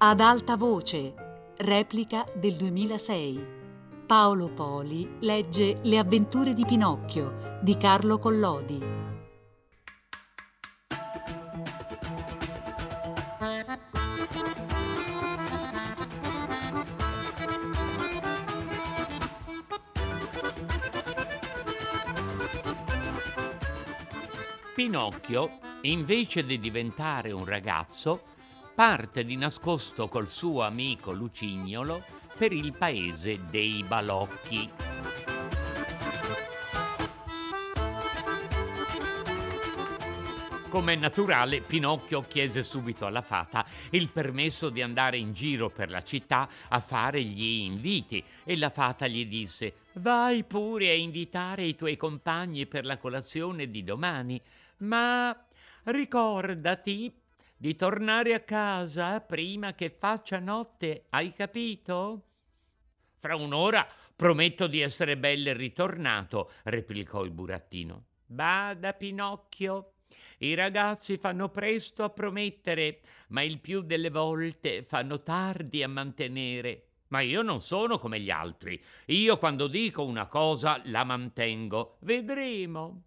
Ad alta voce, replica del 2006. Paolo Poli legge Le avventure di Pinocchio di Carlo Collodi. Pinocchio, invece di diventare un ragazzo, parte di nascosto col suo amico Lucignolo per il paese dei balocchi. Come naturale, Pinocchio chiese subito alla fata il permesso di andare in giro per la città a fare gli inviti e la fata gli disse Vai pure a invitare i tuoi compagni per la colazione di domani, ma ricordati di tornare a casa prima che faccia notte, hai capito? Fra un'ora prometto di essere bello e ritornato, replicò il burattino. Bada, Pinocchio. I ragazzi fanno presto a promettere, ma il più delle volte fanno tardi a mantenere. Ma io non sono come gli altri. Io quando dico una cosa la mantengo. Vedremo.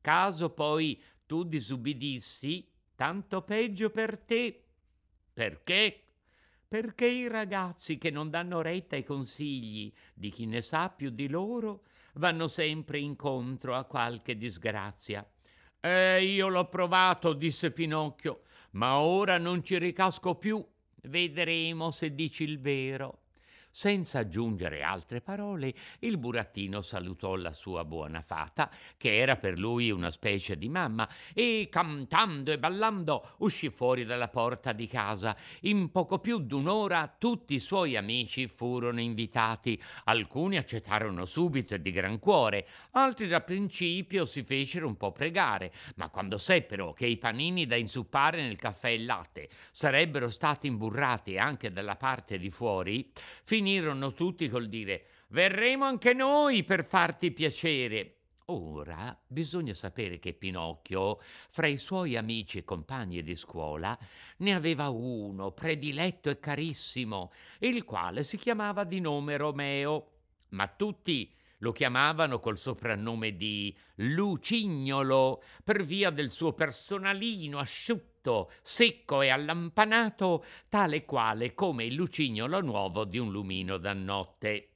Caso poi tu disubbidissi, tanto peggio per te. Perché? Perché i ragazzi che non danno retta ai consigli di chi ne sa più di loro vanno sempre incontro a qualche disgrazia. Eh, io l'ho provato, disse Pinocchio, ma ora non ci ricasco più. Vedremo se dici il vero. Senza aggiungere altre parole, il burattino salutò la sua buona fata, che era per lui una specie di mamma, e cantando e ballando uscì fuori dalla porta di casa. In poco più d'un'ora tutti i suoi amici furono invitati. Alcuni accettarono subito e di gran cuore, altri da principio si fecero un po' pregare, ma quando seppero che i panini da inzuppare nel caffè e latte sarebbero stati imburrati anche dalla parte di fuori, finirono tutti col dire verremo anche noi per farti piacere. Ora bisogna sapere che Pinocchio, fra i suoi amici e compagni di scuola, ne aveva uno prediletto e carissimo, il quale si chiamava di nome Romeo, ma tutti lo chiamavano col soprannome di Lucignolo per via del suo personalino asciutto dritto, secco e allampanato, tale quale come il lucignolo nuovo di un lumino da notte.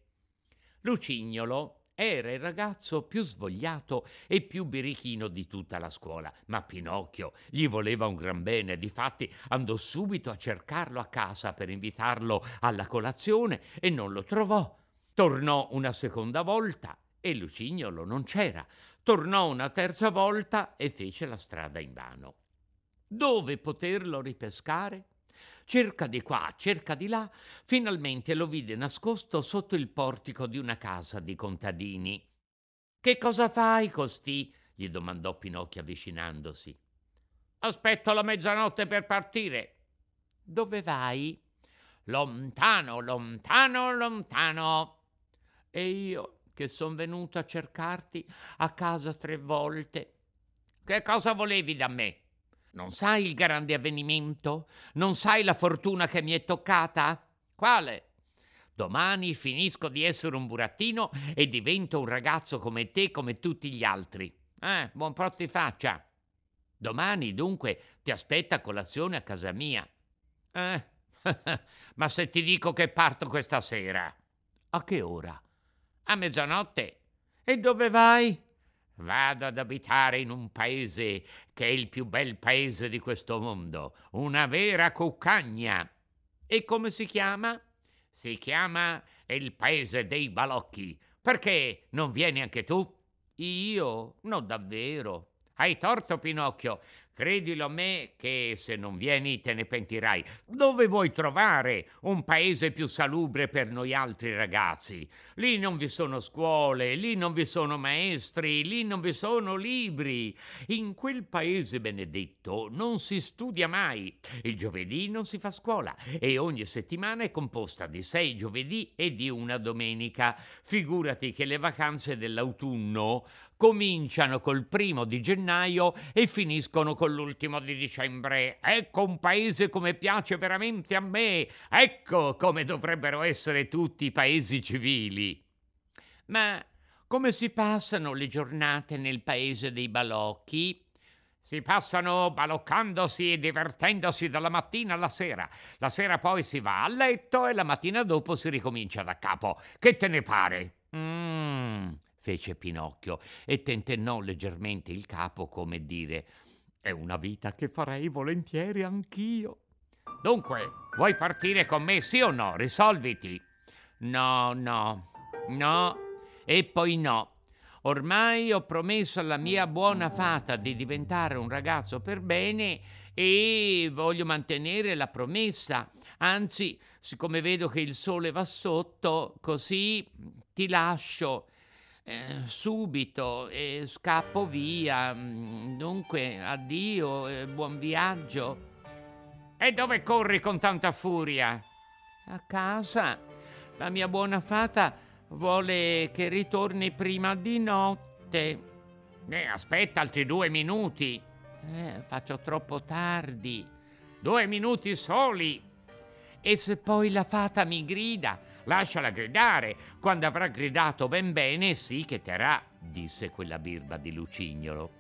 Lucignolo era il ragazzo più svogliato e più birichino di tutta la scuola, ma Pinocchio gli voleva un gran bene, difatti andò subito a cercarlo a casa per invitarlo alla colazione e non lo trovò. Tornò una seconda volta e Lucignolo non c'era. Tornò una terza volta e fece la strada invano. Dove poterlo ripescare? Cerca di qua, cerca di là, finalmente lo vide nascosto sotto il portico di una casa di contadini. Che cosa fai, costì? gli domandò Pinocchio avvicinandosi. Aspetto la mezzanotte per partire. Dove vai? Lontano, lontano, lontano. E io, che son venuto a cercarti a casa tre volte. Che cosa volevi da me? Non sai il grande avvenimento? Non sai la fortuna che mi è toccata? Quale? Domani finisco di essere un burattino e divento un ragazzo come te, come tutti gli altri. Eh, buon protto di faccia. Domani, dunque, ti aspetta colazione a casa mia. Eh, ma se ti dico che parto questa sera? A che ora? A mezzanotte. E dove vai? Vado ad abitare in un paese che è il più bel paese di questo mondo, una vera cuccagna. E come si chiama? Si chiama il paese dei balocchi. Perché non vieni anche tu? Io? No, davvero. Hai torto, Pinocchio. Credilo a me che se non vieni te ne pentirai. Dove vuoi trovare un paese più salubre per noi altri ragazzi? Lì non vi sono scuole, lì non vi sono maestri, lì non vi sono libri. In quel paese benedetto non si studia mai. Il giovedì non si fa scuola e ogni settimana è composta di sei giovedì e di una domenica. Figurati che le vacanze dell'autunno cominciano col primo di gennaio e finiscono con l'ultimo di dicembre. Ecco un paese come piace veramente a me. Ecco come dovrebbero essere tutti i paesi civili. Ma come si passano le giornate nel paese dei balocchi? Si passano baloccandosi e divertendosi dalla mattina alla sera. La sera poi si va a letto e la mattina dopo si ricomincia da capo. Che te ne pare? Mmm, fece Pinocchio e tentennò leggermente il capo come dire è una vita che farei volentieri anch'io. Dunque, vuoi partire con me, sì o no? Risolviti. No, no, no e poi no. Ormai ho promesso alla mia buona fata di diventare un ragazzo per bene e voglio mantenere la promessa. Anzi, siccome vedo che il sole va sotto, così ti lascio eh, subito e scappo via. Dunque, addio e buon viaggio. E dove corri con tanta furia? A casa. La mia buona fata Vuole che ritorni prima di notte. Eh, aspetta altri due minuti. Eh, faccio troppo tardi. Due minuti soli. E se poi la fata mi grida, lasciala gridare. Quando avrà gridato ben bene, sì che terrà, disse quella birba di Lucignolo.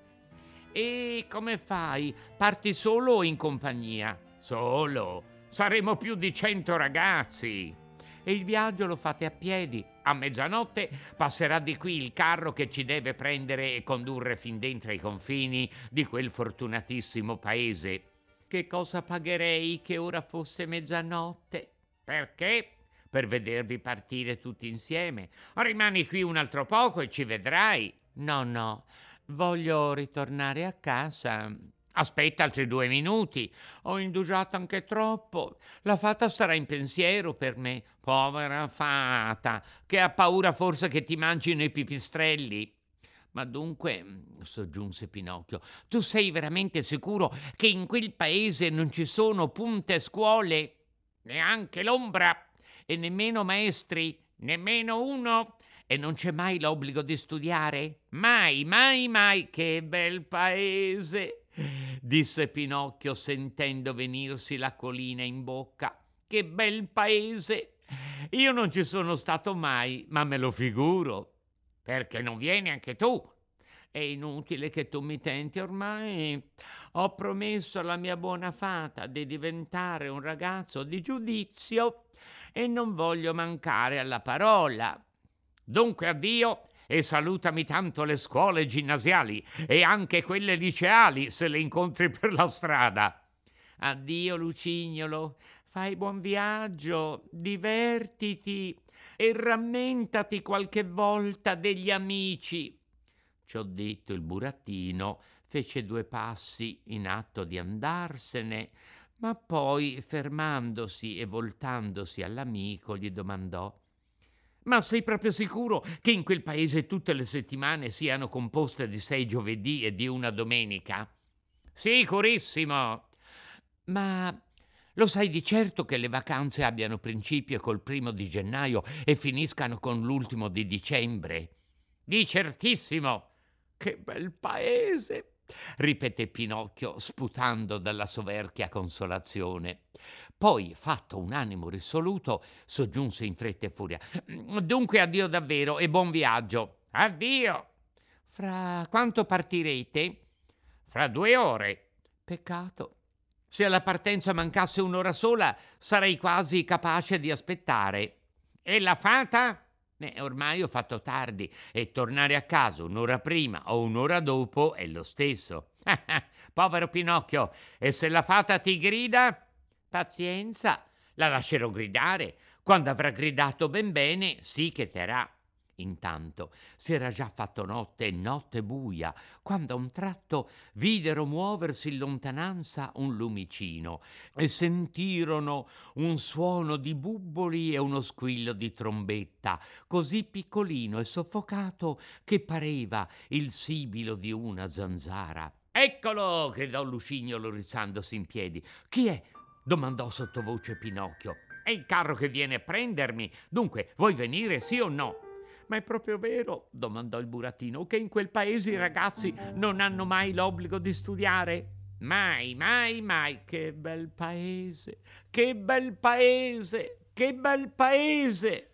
E come fai? Parti solo o in compagnia? Solo. Saremo più di cento ragazzi. E il viaggio lo fate a piedi a mezzanotte passerà di qui il carro che ci deve prendere e condurre fin dentro i confini di quel fortunatissimo paese. Che cosa pagherei che ora fosse mezzanotte? Perché? Per vedervi partire tutti insieme. Rimani qui un altro poco e ci vedrai. No, no, voglio ritornare a casa. Aspetta altri due minuti. Ho indugiato anche troppo. La fata starà in pensiero per me. Povera fata, che ha paura forse che ti mangino i pipistrelli. Ma dunque, soggiunse Pinocchio, tu sei veramente sicuro che in quel paese non ci sono punte scuole? Neanche l'ombra. E nemmeno maestri? Nemmeno uno? E non c'è mai l'obbligo di studiare? Mai, mai, mai. Che bel paese! disse Pinocchio sentendo venirsi la colina in bocca. Che bel paese! Io non ci sono stato mai, ma me lo figuro. Perché non vieni anche tu? È inutile che tu mi tenti ormai. Ho promesso alla mia buona fata di diventare un ragazzo di giudizio e non voglio mancare alla parola. Dunque addio e salutami tanto le scuole ginnasiali e anche quelle liceali se le incontri per la strada. Addio Lucignolo, fai buon viaggio, divertiti e rammentati qualche volta degli amici. Ciò detto il burattino fece due passi in atto di andarsene, ma poi fermandosi e voltandosi all'amico gli domandò ma sei proprio sicuro che in quel paese tutte le settimane siano composte di sei giovedì e di una domenica? Sicurissimo. Ma lo sai di certo che le vacanze abbiano principio col primo di gennaio e finiscano con l'ultimo di dicembre? Di certissimo. Che bel paese! Ripeté Pinocchio, sputando dalla soverchia consolazione. Poi, fatto un animo risoluto, soggiunse in fretta e furia. Dunque addio davvero e buon viaggio. Addio. Fra quanto partirete? Fra due ore. Peccato. Se alla partenza mancasse un'ora sola, sarei quasi capace di aspettare. E la fata? Eh, ormai ho fatto tardi e tornare a casa un'ora prima o un'ora dopo è lo stesso. Povero Pinocchio, e se la fata ti grida? Pazienza, la lascerò gridare. Quando avrà gridato ben bene, sì che terrà. Intanto si era già fatto notte e notte buia, quando a un tratto videro muoversi in lontananza un lumicino e sentirono un suono di bubboli e uno squillo di trombetta, così piccolino e soffocato che pareva il sibilo di una zanzara. Eccolo! gridò Lucignolo rizzandosi in piedi. Chi è? domandò sottovoce Pinocchio. È il carro che viene a prendermi. Dunque, vuoi venire, sì o no? Ma è proprio vero, domandò il burattino, che in quel paese i ragazzi non hanno mai l'obbligo di studiare? Mai, mai, mai. Che bel paese, che bel paese, che bel paese.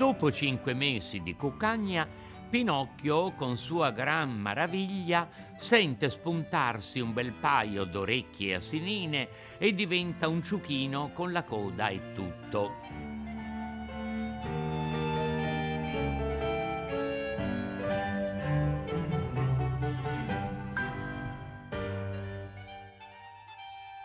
Dopo cinque mesi di cuccagna, Pinocchio, con sua gran maraviglia, sente spuntarsi un bel paio d'orecchie asinine e diventa un ciuchino con la coda e tutto.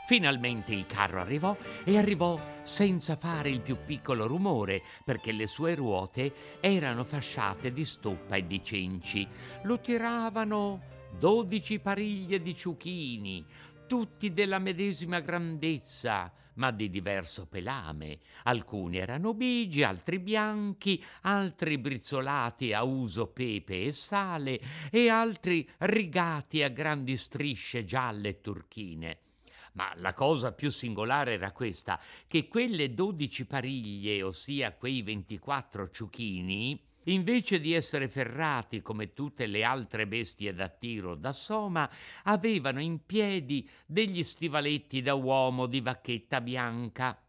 Finalmente il carro arrivò e arrivò senza fare il più piccolo rumore perché le sue ruote erano fasciate di stoppa e di cenci. Lo tiravano dodici pariglie di ciuchini, tutti della medesima grandezza, ma di diverso pelame. Alcuni erano bigi, altri bianchi, altri brizzolati a uso pepe e sale e altri rigati a grandi strisce gialle e turchine. Ma la cosa più singolare era questa, che quelle dodici pariglie, ossia quei 24 ciuchini, invece di essere ferrati come tutte le altre bestie da tiro da soma, avevano in piedi degli stivaletti da uomo di vacchetta bianca.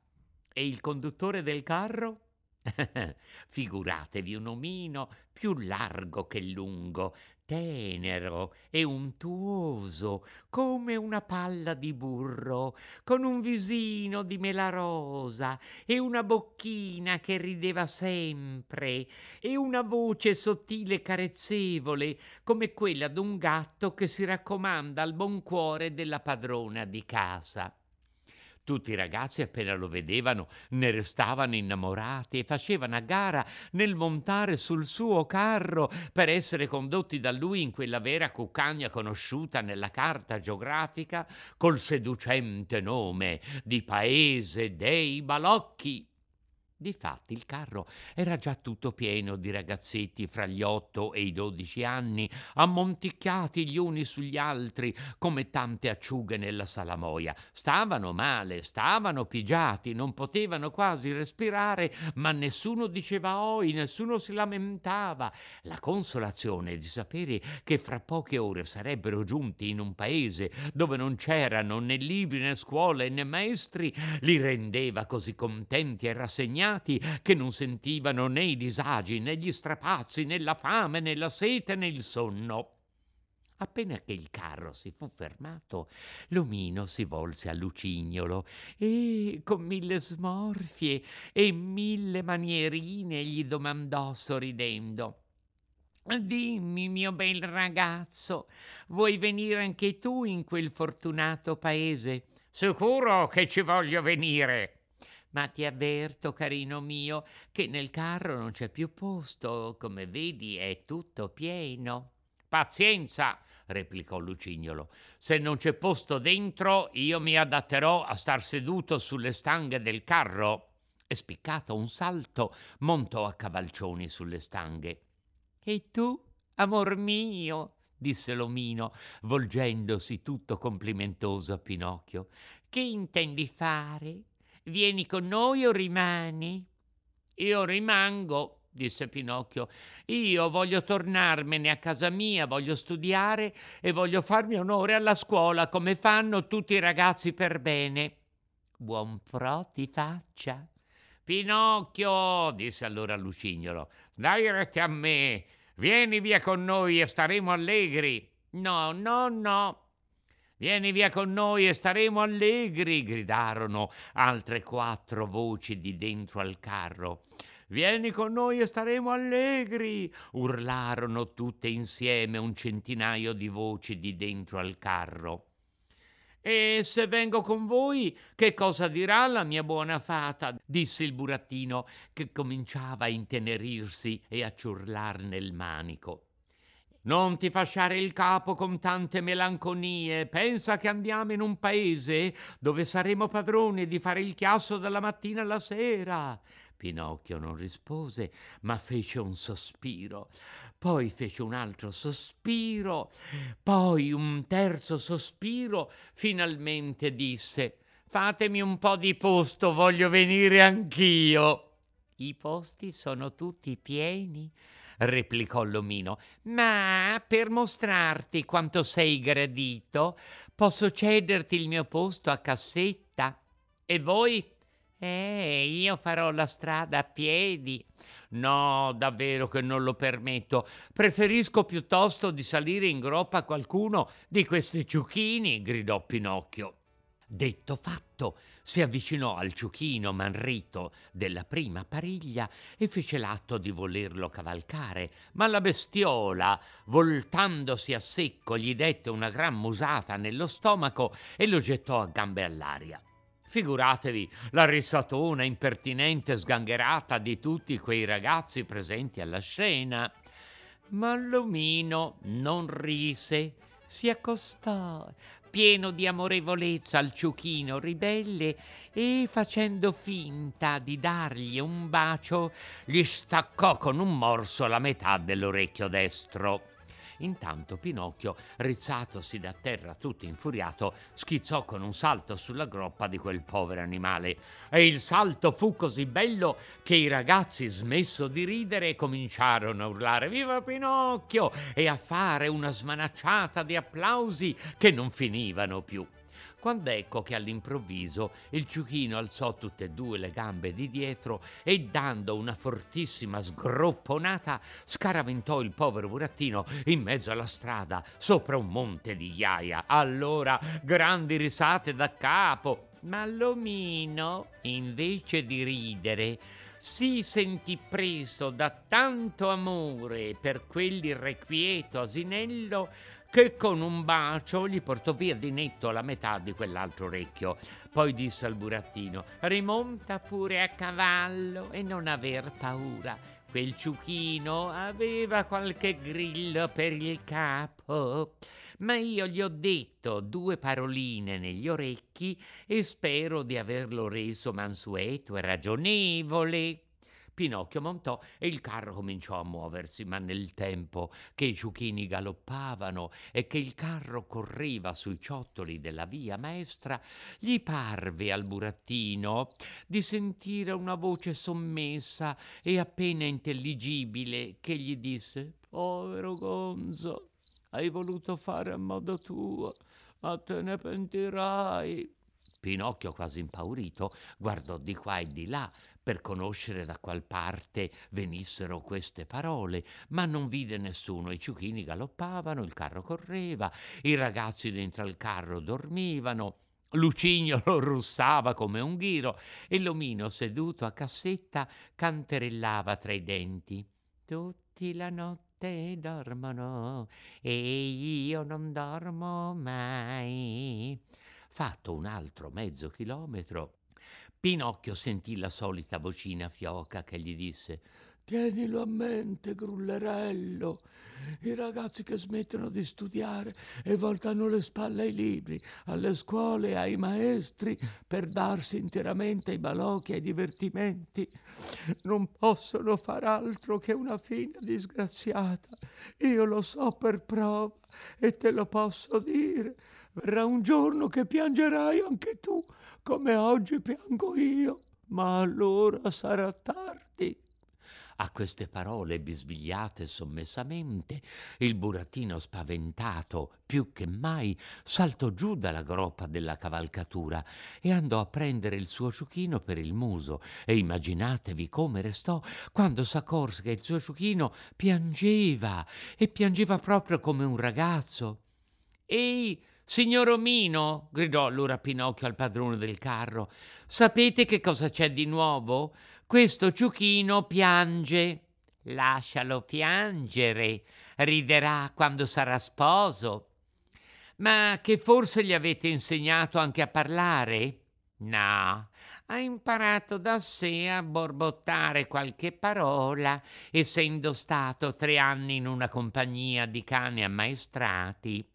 E il conduttore del carro? Figuratevi un omino più largo che lungo, tenero e untuoso come una palla di burro, con un visino di mela rosa e una bocchina che rideva sempre e una voce sottile e carezzevole come quella d'un gatto che si raccomanda al buon cuore della padrona di casa. Tutti i ragazzi appena lo vedevano ne restavano innamorati e facevano a gara nel montare sul suo carro per essere condotti da lui in quella vera cuccagna conosciuta nella carta geografica col seducente nome di Paese dei Balocchi. Difatti il carro era già tutto pieno di ragazzetti fra gli otto e i dodici anni, ammonticchiati gli uni sugli altri come tante acciughe nella salamoia. Stavano male, stavano pigiati, non potevano quasi respirare, ma nessuno diceva oi, nessuno si lamentava. La consolazione di sapere che fra poche ore sarebbero giunti in un paese dove non c'erano né libri né scuole né maestri li rendeva così contenti e rassegnati impegnati che non sentivano né i disagi, né gli strapazzi, né la fame, né la sete, né il sonno. Appena che il carro si fu fermato, l'omino si volse a Lucignolo e, con mille smorfie e mille manierine, gli domandò sorridendo. Dimmi, mio bel ragazzo, vuoi venire anche tu in quel fortunato paese? Sicuro che ci voglio venire, ma ti avverto, carino mio, che nel carro non c'è più posto, come vedi è tutto pieno. Pazienza, replicò Lucignolo. Se non c'è posto dentro, io mi adatterò a star seduto sulle stanghe del carro. E spiccato un salto, montò a cavalcioni sulle stanghe. E tu, amor mio, disse l'omino, volgendosi tutto complimentoso a Pinocchio, che intendi fare? Vieni con noi o rimani? Io rimango, disse Pinocchio. Io voglio tornarmene a casa mia, voglio studiare e voglio farmi onore alla scuola come fanno tutti i ragazzi per bene. Buon pro ti faccia. Pinocchio, disse allora Lucignolo, dai rete a me, vieni via con noi e staremo allegri. No, no, no, Vieni via con noi e staremo allegri, gridarono altre quattro voci di dentro al carro. Vieni con noi e staremo allegri, urlarono tutte insieme un centinaio di voci di dentro al carro. E se vengo con voi, che cosa dirà la mia buona fata? disse il burattino, che cominciava a intenerirsi e a ciurlar nel manico. Non ti fasciare il capo con tante melanconie. Pensa che andiamo in un paese dove saremo padroni di fare il chiasso dalla mattina alla sera. Pinocchio non rispose, ma fece un sospiro. Poi fece un altro sospiro, poi un terzo sospiro. Finalmente disse: Fatemi un po' di posto, voglio venire anch'io. I posti sono tutti pieni, replicò l'omino, ma per mostrarti quanto sei gradito, posso cederti il mio posto a cassetta. E voi? Eh, io farò la strada a piedi. No, davvero che non lo permetto. Preferisco piuttosto di salire in groppa a qualcuno di questi ciuchini, gridò Pinocchio. Detto fatto, si avvicinò al ciuchino manrito della prima pariglia e fece l'atto di volerlo cavalcare, ma la bestiola, voltandosi a secco, gli dette una gran musata nello stomaco e lo gettò a gambe all'aria. Figuratevi la risatona impertinente sgangherata di tutti quei ragazzi presenti alla scena. Ma l'omino non rise, si accostò, pieno di amorevolezza al ciuchino ribelle e facendo finta di dargli un bacio, gli staccò con un morso la metà dell'orecchio destro. Intanto Pinocchio, rizzatosi da terra tutto infuriato, schizzò con un salto sulla groppa di quel povero animale. E il salto fu così bello che i ragazzi, smesso di ridere, cominciarono a urlare Viva Pinocchio! e a fare una smanacciata di applausi che non finivano più quando ecco che all'improvviso il ciuchino alzò tutte e due le gambe di dietro e dando una fortissima sgropponata scaraventò il povero burattino in mezzo alla strada sopra un monte di ghiaia. Allora grandi risate da capo, ma l'omino, invece di ridere, si sentì preso da tanto amore per quell'irrequieto asinello che con un bacio gli portò via di netto la metà di quell'altro orecchio. Poi disse al burattino: Rimonta pure a cavallo e non aver paura. Quel ciuchino aveva qualche grillo per il capo. Ma io gli ho detto due paroline negli orecchi e spero di averlo reso mansueto e ragionevole. Pinocchio montò e il carro cominciò a muoversi, ma nel tempo che i ciuchini galoppavano e che il carro correva sui ciottoli della via maestra, gli parve al burattino di sentire una voce sommessa e appena intelligibile che gli disse Povero Gonzo, hai voluto fare a modo tuo, ma te ne pentirai. Pinocchio, quasi impaurito, guardò di qua e di là per conoscere da qual parte venissero queste parole, ma non vide nessuno. I ciuchini galoppavano, il carro correva, i ragazzi dentro al carro dormivano. Lucignolo russava come un ghiro e l'omino seduto a cassetta canterellava tra i denti. Tutti la notte dormono e io non dormo mai. Fatto un altro mezzo chilometro, Pinocchio sentì la solita vocina fioca che gli disse Tienilo a mente, grullerello. I ragazzi che smettono di studiare e voltano le spalle ai libri, alle scuole e ai maestri per darsi interamente ai balocchi e ai divertimenti, non possono far altro che una fine disgraziata. Io lo so per prova e te lo posso dire. Verrà un giorno che piangerai anche tu, come oggi piango io, ma allora sarà tardi. A queste parole bisbigliate sommessamente, il burattino spaventato più che mai saltò giù dalla groppa della cavalcatura e andò a prendere il suo ciuchino per il muso e immaginatevi come restò quando s'accorse che il suo ciuchino piangeva e piangeva proprio come un ragazzo. Ehi, Signor Omino, gridò allora Pinocchio al padrone del carro, sapete che cosa c'è di nuovo? Questo ciuchino piange. Lascialo piangere, riderà quando sarà sposo. Ma che forse gli avete insegnato anche a parlare? No, ha imparato da sé a borbottare qualche parola, essendo stato tre anni in una compagnia di cani ammaestrati.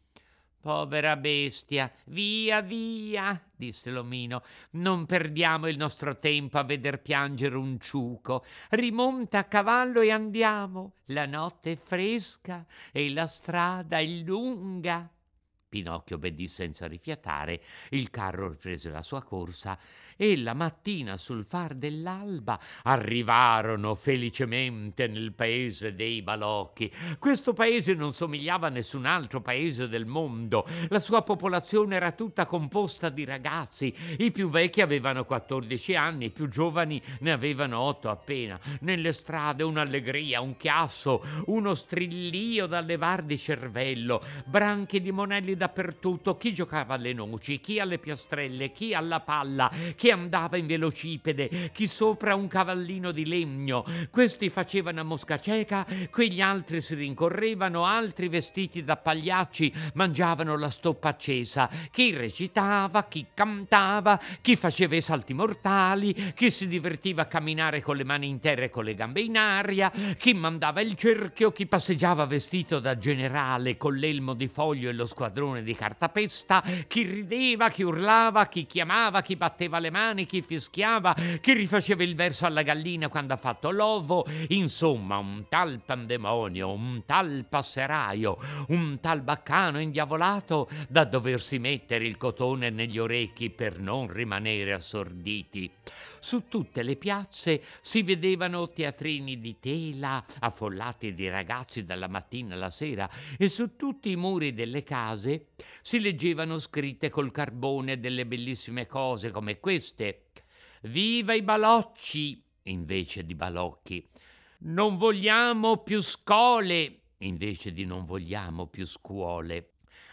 Povera bestia, via, via, disse l'omino, non perdiamo il nostro tempo a veder piangere un ciuco. Rimonta a cavallo e andiamo. La notte è fresca e la strada è lunga. Pinocchio obbedì senza rifiatare, il carro riprese la sua corsa e la mattina sul far dell'alba arrivarono felicemente nel paese dei balocchi. Questo paese non somigliava a nessun altro paese del mondo. La sua popolazione era tutta composta di ragazzi. I più vecchi avevano 14 anni, i più giovani ne avevano 8 appena. Nelle strade un'allegria, un chiasso, uno strillio da levar di cervello, branchi di monelli dappertutto, chi giocava alle noci, chi alle piastrelle, chi alla palla, chi andava in velocipede, chi sopra un cavallino di legno. Questi facevano a mosca cieca, quegli altri si rincorrevano, altri vestiti da pagliacci mangiavano la stoppa accesa. Chi recitava, chi cantava, chi faceva i salti mortali, chi si divertiva a camminare con le mani in terra e con le gambe in aria, chi mandava il cerchio, chi passeggiava vestito da generale con l'elmo di foglio e lo squadrone di cartapesta, chi rideva, chi urlava, chi chiamava, chi batteva le mani mani, chi fischiava, chi rifaceva il verso alla gallina quando ha fatto l'ovo, insomma un tal pandemonio, un tal passeraio, un tal baccano indiavolato da doversi mettere il cotone negli orecchi per non rimanere assorditi. Su tutte le piazze si vedevano teatrini di tela affollati di ragazzi dalla mattina alla sera e su tutti i muri delle case si leggevano scritte col carbone delle bellissime cose come queste. Viva i balocci invece di balocchi. Non vogliamo più scole invece di non vogliamo più scuole.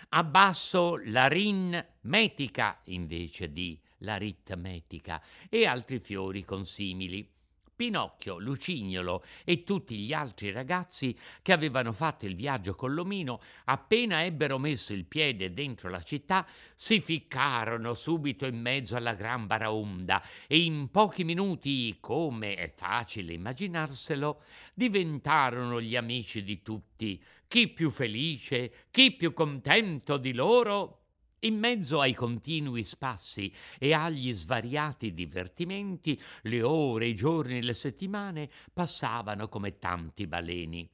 Abbasso l'aritmetica invece di l'aritmetica e altri fiori consimili. Pinocchio, Lucignolo e tutti gli altri ragazzi che avevano fatto il viaggio con l'omino, appena ebbero messo il piede dentro la città, si ficcarono subito in mezzo alla gran baraonda e in pochi minuti, come è facile immaginarselo, diventarono gli amici di tutti, chi più felice, chi più contento di loro in mezzo ai continui spassi e agli svariati divertimenti, le ore, i giorni le settimane passavano come tanti baleni.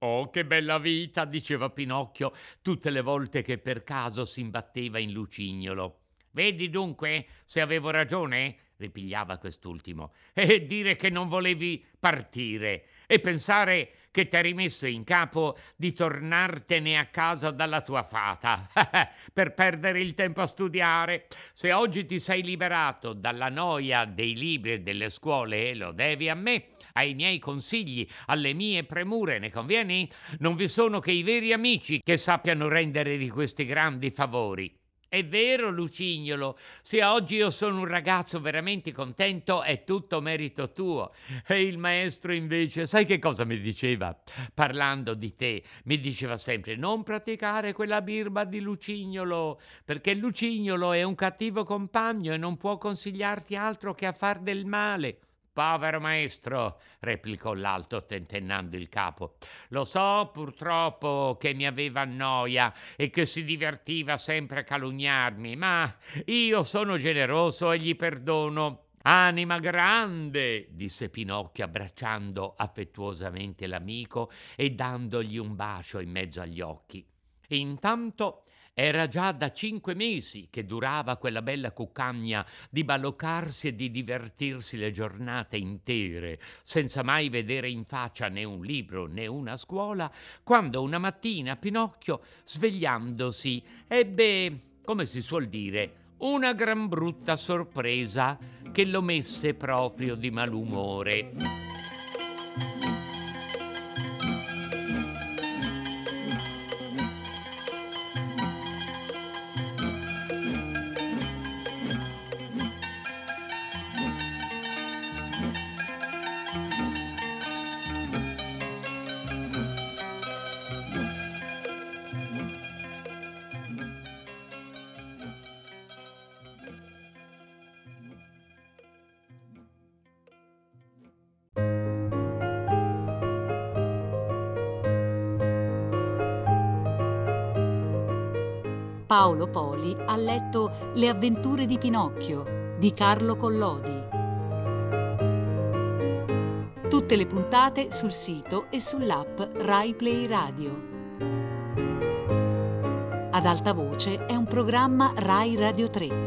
Oh, che bella vita, diceva Pinocchio tutte le volte che per caso si imbatteva in Lucignolo. Vedi dunque se avevo ragione? ripigliava quest'ultimo. E dire che non volevi partire e pensare che t'eri messo in capo di tornartene a casa dalla tua fata per perdere il tempo a studiare. Se oggi ti sei liberato dalla noia dei libri e delle scuole e lo devi a me, ai miei consigli, alle mie premure, ne convieni? Non vi sono che i veri amici che sappiano rendere di questi grandi favori. È vero, Lucignolo, se oggi io sono un ragazzo veramente contento è tutto merito tuo. E il maestro invece, sai che cosa mi diceva? Parlando di te, mi diceva sempre non praticare quella birba di Lucignolo, perché Lucignolo è un cattivo compagno e non può consigliarti altro che a far del male. Povero maestro, replicò l'alto tentennando il capo. Lo so purtroppo che mi aveva noia e che si divertiva sempre a calunniarmi, ma io sono generoso e gli perdono. Anima grande, disse Pinocchio abbracciando affettuosamente l'amico e dandogli un bacio in mezzo agli occhi. Intanto era già da cinque mesi che durava quella bella cuccagna di baloccarsi e di divertirsi le giornate intere, senza mai vedere in faccia né un libro né una scuola, quando una mattina Pinocchio, svegliandosi, ebbe, come si suol dire, una gran brutta sorpresa che lo messe proprio di malumore. Paolo Poli ha letto Le avventure di Pinocchio di Carlo Collodi. Tutte le puntate sul sito e sull'app Rai Play Radio. Ad alta voce è un programma Rai Radio 3.